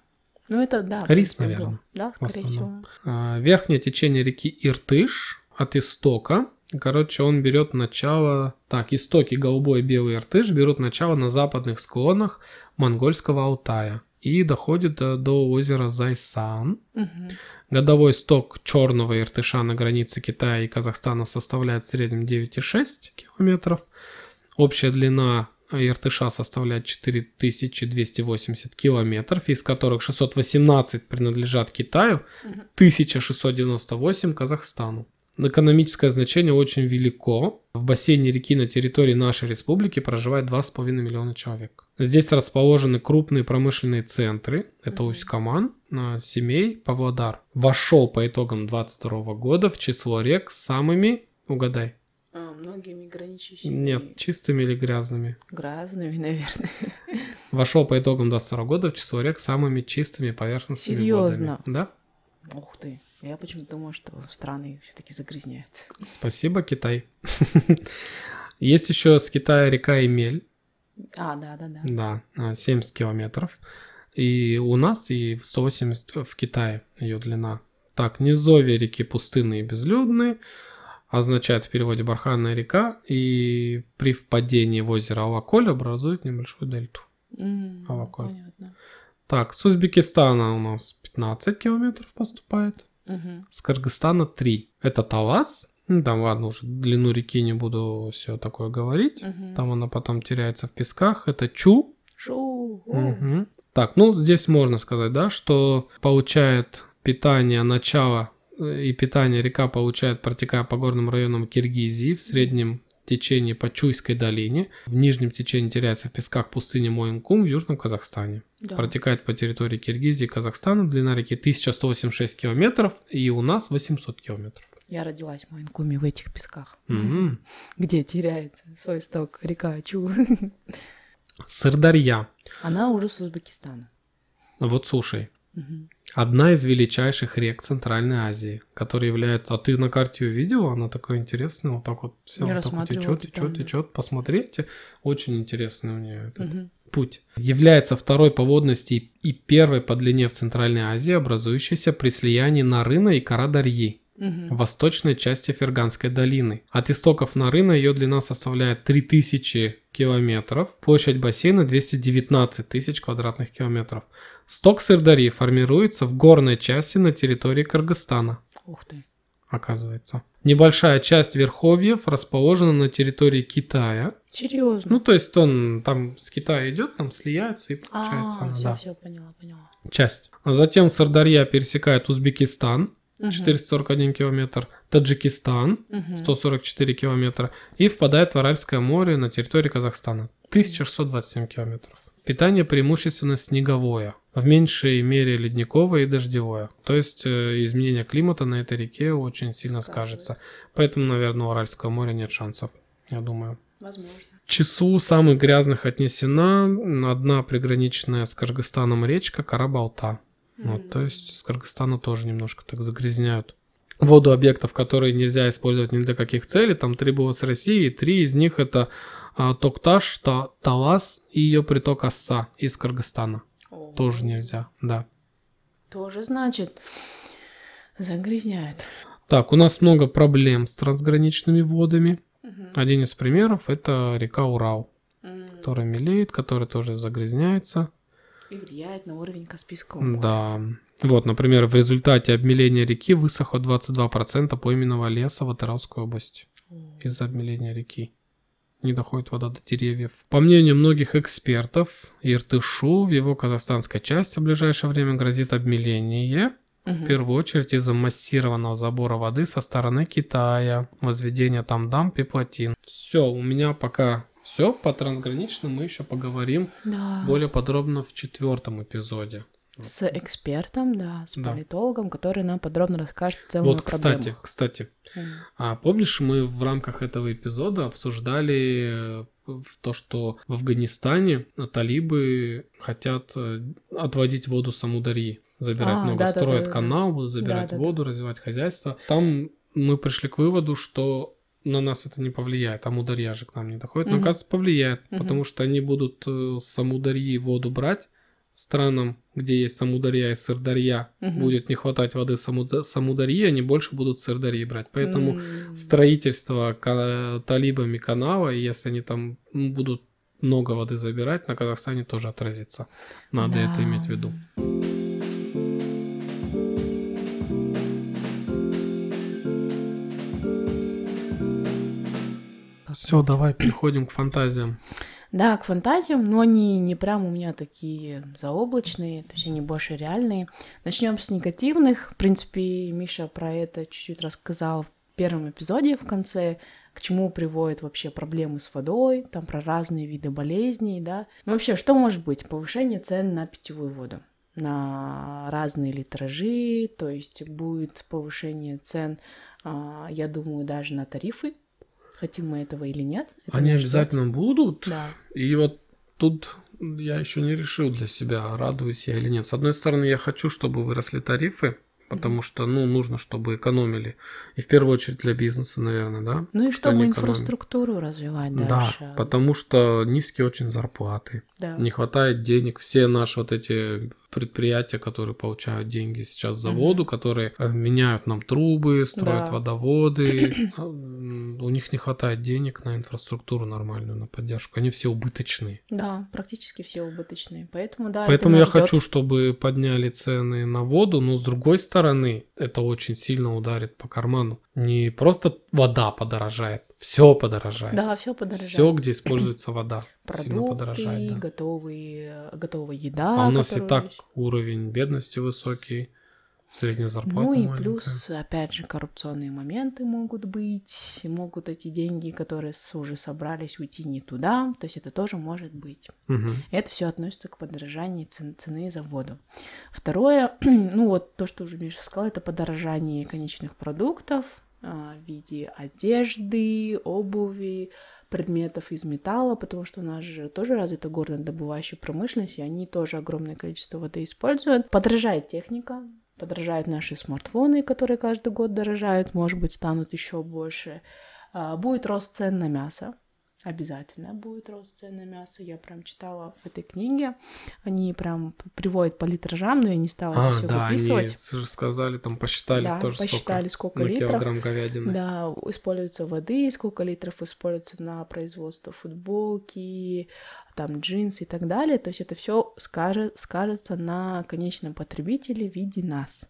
Ну это да. Рис, наверное, Да, скорее всего. А, Верхнее течение реки Иртыш от истока. Короче, он берет начало... Так, истоки Голубой и Белый Иртыш берут начало на западных склонах монгольского Алтая и доходит до, до озера Зайсан. Мгм. Годовой сток черного иртыша на границе Китая и Казахстана составляет в среднем 9,6 километров. Общая длина иртыша составляет 4280 километров, из которых 618 принадлежат Китаю, Мгм. 1698 Казахстану. Экономическое значение очень велико. В бассейне реки на территории нашей республики проживает 2,5 миллиона человек. Здесь расположены крупные промышленные центры. Это. Усть-Каман, а, Семей, Павлодар. Вошел по итогам 22 года в число рек с самыми, угадай, А, многими граничащими. нет, чистыми или грязными. Грязными, наверное. Вошел по итогам 22 года в число рек с самыми чистыми поверхностными Серьезно? водами. Да? Ух ты. Я почему-то думаю, что страны все-таки загрязняют. Спасибо, Китай. Есть еще с Китая река Эмель. А, да, да, да. Да, а, 70 километров. И у нас, и 180 в Китае ее длина. Так, низовья реки пустынные и безлюдные. Означает в переводе барханная река. И при впадении в озеро Алаколь образует небольшую дельту. М, Аваколь. Понятно. Так, с Узбекистана у нас 15 километров поступает. Мгм. С Кыргызстана 3. Это Талас. Ну, там, ладно, уже длину реки не буду все такое говорить. Мгм. Там она потом теряется в песках. Это Чу. О. Мгм. Так, ну здесь можно сказать, да, что получает питание начало э, и питание река получает, протекая по горным районам Киргизии в среднем течении по Чуйской долине. В нижнем течении теряется в песках пустыни Моинкум в Южном Казахстане. Да. Протекает по территории Киргизии и Казахстана. Длина реки 1186 километров, и у нас 800 километров. Я родилась в Майнкуме в этих песках, Мгм. где теряется свой сток река Чу. Сырдарья. Она уже с Узбекистана. Вот слушай, Мгм. Одна из величайших рек Центральной Азии, которая является... А ты на карте ее видела? Она такая интересная, вот так вот все вот так вот течет, течет, течет. Посмотрите, очень интересный у нее этот Мгм. путь. Является второй по водности и первой по длине в Центральной Азии, образующейся при слиянии Нарына и Карадарьи В восточной части Ферганской долины. От истоков Нарына ее длина составляет 3000 километров, площадь бассейна 219 тысяч квадратных километров. Сток Сырдарьи формируется в горной части на территории Кыргызстана, Ух ты. оказывается. Небольшая часть верховьев расположена на территории Китая. Серьезно. Ну, то есть он там с Китая идет, там слияется и получается а, она, все, да, все, поняла, поняла. часть. А затем Сырдарья пересекает Узбекистан Мгм. 441 километр, Таджикистан, Мгм. 144 километра, и впадает в Аральское море на территории Казахстана, 1627 километров. Питание преимущественно снеговое, в меньшей мере ледниковое и дождевое. То есть э, изменение климата на этой реке очень сильно Сказывается. скажется. Поэтому, наверное, у Аральского моря нет шансов, я думаю. Возможно. Числу самых грязных отнесена одна приграничная с Кыргызстаном речка Карабалта. Вот, то есть с Кыргызстана тоже немножко так загрязняют. Воду объектов, которые нельзя использовать ни для каких целей, там три было с России, три из них это а, Токташ, Та- Талас и ее приток Асса из Кыргызстана. О, Тоже нельзя, да. Тоже значит загрязняют. Так, у нас много проблем с трансграничными водами. Мгм. Один из примеров это река Урал, М. которая мелеет, которая тоже загрязняется. И влияет на уровень Каспийского моря. Да. Вот, например, в результате обмеления реки высохло 22% пойменного леса в Атырауской области О. из-за обмеления реки. Не доходит вода до деревьев. По мнению многих экспертов, Иртышу в его казахстанской части в ближайшее время грозит обмеление, в первую очередь из-за массированного забора воды со стороны Китая, возведения там дамб и плотин. Все, у меня пока все по трансграничным мы еще поговорим Да. более подробно в четвертом эпизоде. С экспертом, да, с Да. политологом, который нам подробно расскажет целую Вот, кстати, кстати, М. а помнишь, мы в рамках этого эпизода обсуждали э, то, что в Афганистане талибы хотят э, отводить воду с Амударьи, забирать А, много, да-да-да-да-да. строят канал, будут забирать Да-да-да. воду, развивать хозяйство. Там мы пришли к выводу, что на нас это не повлияет, Амударья же к нам не доходит, но, Мгм. оказывается, повлияет, Мгм. потому что они будут э, с Амударьи воду брать, странам, где есть Самударья и Сырдарья, Мгм. будет не хватать воды Самуда- Самударьи, они больше будут Сырдарьи брать. Поэтому М. строительство талибами канала, и если они там будут много воды забирать, на Казахстане тоже отразится. Надо это Да. иметь в виду. Все, давай переходим к фантазиям. Да, к фантазиям, но они не прям у меня такие заоблачные, то есть они больше реальные. Начнем с негативных. В принципе, Миша про это чуть-чуть рассказал в первом эпизоде в конце, к чему приводят вообще проблемы с водой, там про разные виды болезней, да. Ну, вообще, что может быть? Повышение цен на питьевую воду на разные литражи, то есть будет повышение цен, а, я думаю, даже на тарифы, хотим мы этого или нет. Это Они обязательно будут. ждёт. Да. И вот тут я еще не решил для себя, радуюсь я или нет. С одной стороны, я хочу, чтобы выросли тарифы, потому что, ну, нужно, чтобы экономили. И в первую очередь для бизнеса, наверное, да? Ну и Что чтобы инфраструктуру развивать Да, дальше. потому что низкие очень зарплаты. Да. Не хватает денег. Все наши вот эти предприятия, которые получают деньги сейчас за воду, которые э, меняют нам трубы, строят Да. водоводы, а, у них не хватает денег на инфраструктуру нормальную, на поддержку. Они все убыточные. Да, практически все убыточные. Поэтому, да, это Поэтому я ждёт. хочу, чтобы подняли цены на воду, но с другой стороны, это очень сильно ударит по карману. Не просто вода подорожает, все подорожает. Да, все подорожает. Все, где используется вода, сильно Продукты, подорожает. Да. готовые, готовая еда. А у нас и так есть. уровень бедности высокий, средняя зарплата Ну и маленькая. плюс, опять же, коррупционные моменты могут быть, могут эти деньги, которые уже собрались, уйти не туда, то есть это тоже может быть. Мгм. Это все относится к подорожанию цен- цены за воду. Второе, ну вот то, что уже Миша сказал, это подорожание конечных продуктов в виде одежды, обуви, предметов из металла, потому что у нас же тоже развита горнодобывающая промышленность, и они тоже огромное количество воды используют. Подорожает техника, подорожают наши смартфоны, которые каждый год дорожают, может быть, станут еще больше. А, Будет рост цен на мясо, Обязательно будет рост цен на мясо. Я прям читала в этой книге. Они прям приводят по литражам, но я не стала А, это все да, они выписывать. же сказали, там посчитали Да, тоже посчитали, сколько, сколько на литров. килограмм говядины. Да, используется воды, сколько литров используется на производство футболки, там джинсы и так далее. То есть это все скажет, скажется на конечном потребителе в виде нас.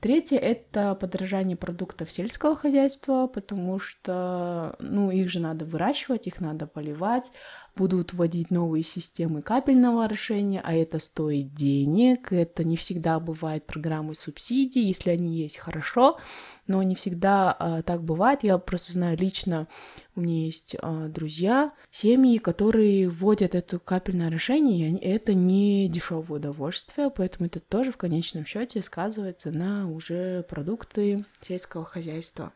Третье — это подорожание продуктов сельского хозяйства, потому что, ну, их же надо выращивать, их надо поливать, будут вводить новые системы капельного орошения, а это стоит денег, это не всегда бывает программы субсидий, если они есть, хорошо, но не всегда а, так бывает. Я просто знаю лично, у меня есть а, друзья, семьи, которые вводят это капельное орошение, и это не дешевое удовольствие, поэтому это тоже в конечном счете сказывается на уже продукты сельского хозяйства.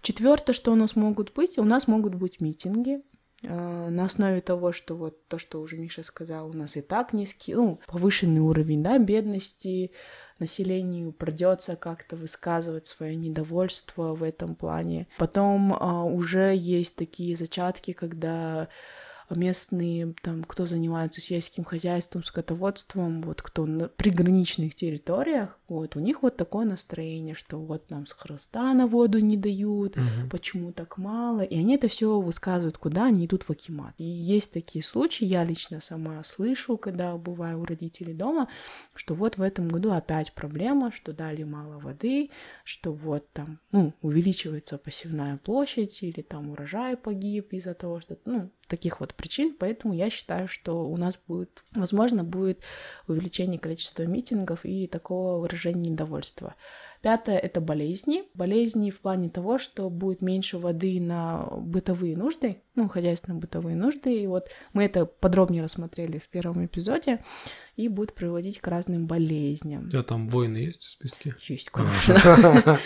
Четвертое, что у нас могут быть, у нас могут быть митинги, на основе того, что вот то, что уже Миша сказал, у нас и так низкий, ну, повышенный уровень, да, бедности, населению придется как-то высказывать свое недовольство в этом плане. Потом а, уже есть такие зачатки, когда местные, там, кто занимается сельским хозяйством, скотоводством, вот кто на приграничных территориях, вот у них вот такое настроение, что вот нам с хроста на воду не дают, угу. почему так мало, и они это все высказывают, куда они идут в Акимат. И есть такие случаи, я лично сама слышу, когда бываю у родителей дома, что вот в этом году опять проблема, что дали мало воды, что вот там, ну, увеличивается посевная площадь или там урожай погиб из-за того, что, ну, таких вот причин, поэтому я считаю, что у нас будет, возможно, будет увеличение количества митингов и такого выражения недовольства. Пятое — это болезни. Болезни в плане того, что будет меньше воды на бытовые нужды, ну, хозяйственно-бытовые нужды. И вот мы это подробнее рассмотрели в первом эпизоде и будет приводить к разным болезням. Да, там войны есть в списке? Есть, конечно.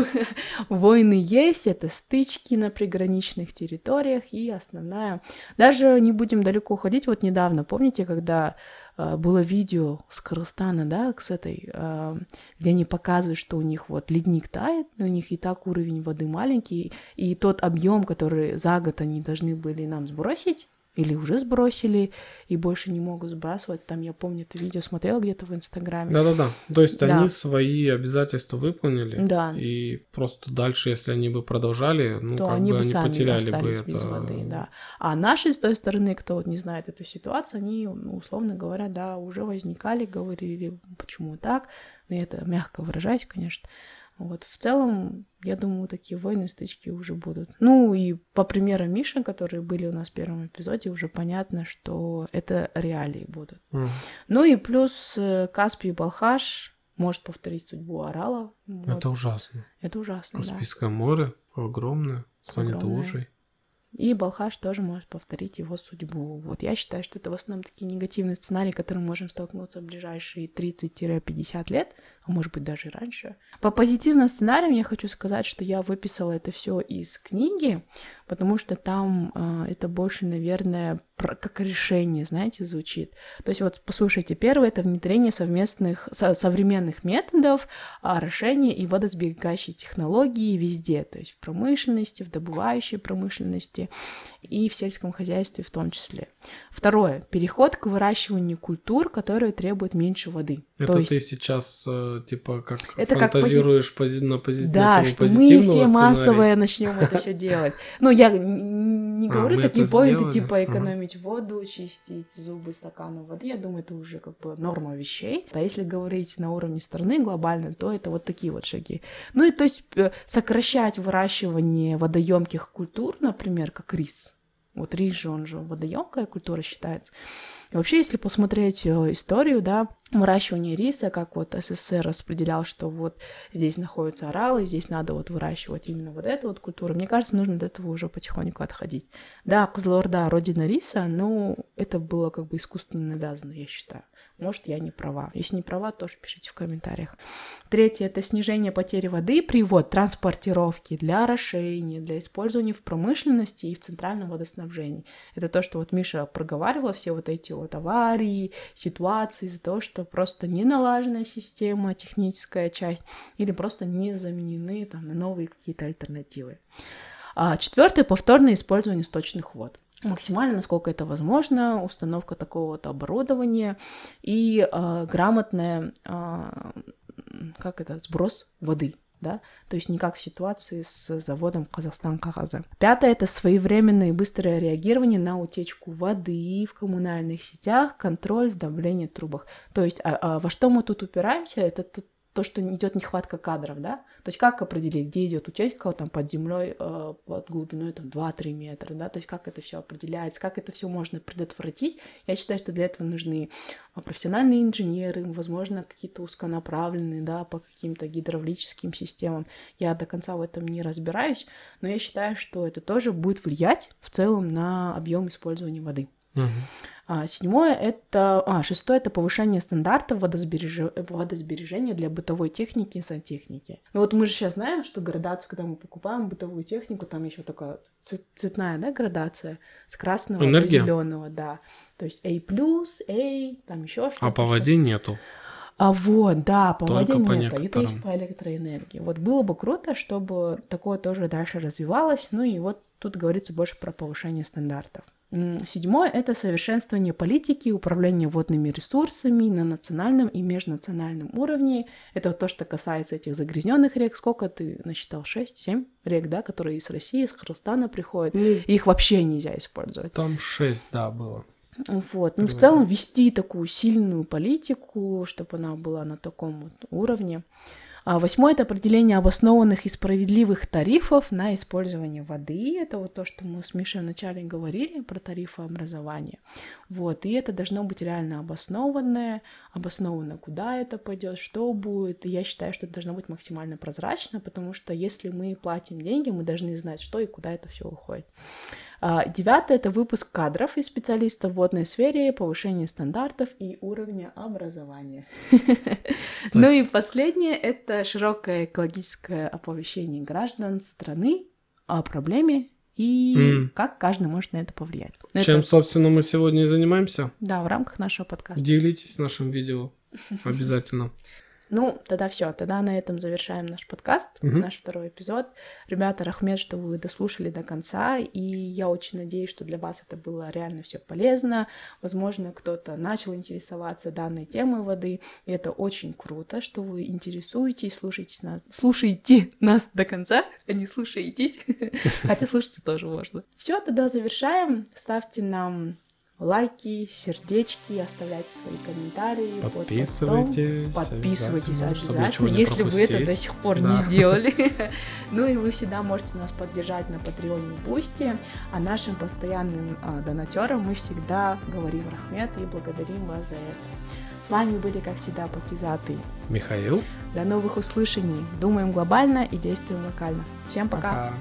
Войны есть, это стычки на приграничных территориях и основная... Даже не будем далеко уходить, вот недавно, помните, когда а, было видео с Кыргызстана, да, с этой, а, где они показывают, что у них вот ледник тает, у них и так уровень воды маленький, и тот объем, который за год они должны были нам сбросить, или уже сбросили и больше не могут сбрасывать. Там я помню, это видео смотрел где-то в Инстаграме. Да-да-да. То есть да. они свои обязательства выполнили. Да. И просто дальше, если они бы продолжали, ну то как они бы они сами потеряли бы это. без воды, да. А наши с той стороны, кто вот не знает эту ситуацию, они, ну, условно говоря, да, уже возникали, говорили, почему так. Но я это мягко выражаюсь, конечно. Вот в целом, я думаю, такие войны, стычки уже будут. Ну и по примеру Миши, которые были у нас в первом эпизоде, уже понятно, что это реалии будут. Mm. Ну и плюс э, Каспий и Балхаш может повторить судьбу Орала. Вот. Это ужасно. Это ужасно, Каспийское да. море огромное, станет лужей. И Балхаш тоже может повторить его судьбу. Вот я считаю, что это в основном такие негативные сценарии, с которыми мы можем столкнуться в ближайшие 30-50 лет, а может быть даже раньше. По позитивным сценариям я хочу сказать, что я выписала это все из книги, потому что там э, это больше, наверное, про, как решение, знаете, звучит. То есть вот послушайте, первое это внедрение совместных со, современных методов орошения и водосберегающей технологии везде, то есть в промышленности, в добывающей промышленности и в сельском хозяйстве в том числе. Второе переход к выращиванию культур, которые требуют меньше воды. Это то ты есть... сейчас э, типа как это фантазируешь как пози... на, пози... да, на что мы все массовое начнем это все делать. Ну, я не а, говорю а, такие поинты, типа экономить воду, чистить зубы стаканом воды. Я думаю, это уже как бы норма вещей. А если говорить на уровне страны глобально, то это вот такие вот шаги. Ну и то есть э, сокращать выращивание водоемких культур, например, как рис. Вот рис же, он же водоемкая культура считается. И вообще, если посмотреть э, историю, да, выращивания риса, как вот СССР распределял, что вот здесь находятся оралы, здесь надо вот выращивать именно вот эту вот культуру, мне кажется, нужно от этого уже потихоньку отходить. Да, Кызылорда — родина риса, но это было как бы искусственно навязано, я считаю. Может, я не права. Если не права, тоже пишите в комментариях. Третье — это снижение потери воды при вот транспортировке для орошения, для использования в промышленности и в центральном водоснабжении. Это то, что вот Миша проговаривала, все вот эти вот аварии, ситуации из-за того, что просто не налаженная система, техническая часть, или просто не заменены там на новые какие-то альтернативы. А четвертое — повторное использование сточных вод максимально, насколько это возможно, установка такого вот оборудования и э, грамотная, э, как это, сброс воды, да, то есть не как в ситуации с заводом Казахстан Кагаза. Пятое — это своевременное и быстрое реагирование на утечку воды в коммунальных сетях, контроль в давлении трубах. То есть а, а, во что мы тут упираемся, это тут то, что идет нехватка кадров, да? То есть как определить, где идет утечка там под землей э, под глубиной там 2-3 метра, да? То есть как это все определяется, как это все можно предотвратить? Я считаю, что для этого нужны а, профессиональные инженеры, возможно, какие-то узконаправленные, да, по каким-то гидравлическим системам. Я до конца в этом не разбираюсь, но я считаю, что это тоже будет влиять в целом на объем использования воды. Мгм. А, седьмое это, а, шестое это повышение стандартов водосбереж- водосбережения для бытовой техники и сантехники. Ну вот мы же сейчас знаем, что градацию, когда мы покупаем бытовую технику, там еще такая цвет- цветная, да, градация с красного Энергия? до зеленого, да. То есть A+, A, там еще что-то. А по воде нету. А вот, да, по Только воде по нет, это есть некоторым. по электроэнергии. Вот было бы круто, чтобы такое тоже дальше развивалось. Ну и вот тут говорится больше про повышение стандартов. Седьмое — это совершенствование политики управления водными ресурсами на национальном и межнациональном уровне. Это то, что касается этих загрязненных рек. Сколько ты насчитал? Шесть, семь рек, да, которые из России, из Кыргызстана приходят. Ну, Их вообще нельзя использовать. там шесть, да, было. Вот. Ну, в целом, вести такую сильную политику, чтобы она была на таком вот уровне. А восьмое — это определение обоснованных и справедливых тарифов на использование воды. Это вот то, что мы с Мишей вначале говорили про тарифы образования. Вот, и это должно быть реально обоснованное, обоснованно, куда это пойдет, что будет. И я считаю, что это должно быть максимально прозрачно, потому что если мы платим деньги, мы должны знать, что и куда это все уходит. А, Девятое — это выпуск кадров и специалистов в водной сфере, повышение стандартов и уровня образования. Ну и последнее — это широкое экологическое оповещение граждан страны о проблеме и М. как каждый может на это повлиять. Ну, Чем, это, собственно, мы сегодня и занимаемся. да, в рамках нашего подкаста. Делитесь нашим видео обязательно. Ну, тогда все, тогда на этом завершаем наш подкаст, Мгм. наш второй эпизод. Ребята, Рахмет, что вы дослушали до конца, и я очень надеюсь, что для вас это было реально все полезно. Возможно, кто-то начал интересоваться данной темой воды, и это очень круто, что вы интересуетесь, слушаете нас, слушаете нас до конца, а не слушаетесь, хотя слушаться тоже можно. Все, тогда завершаем. Ставьте нам лайки, сердечки, оставляйте свои комментарии под постом. Подписывайтесь. Подписывайтесь обязательно, обязательно, если вы это пропустить. до сих пор Да. не сделали. Ну и вы всегда можете нас поддержать на Патреоне и Бусти, а нашим постоянным а, донатерам мы всегда говорим Рахмет и благодарим вас за это. С вами были, как всегда, Пакизаты. Михаил. До новых услышаний. Думаем глобально и действуем локально. Всем пока. Пока.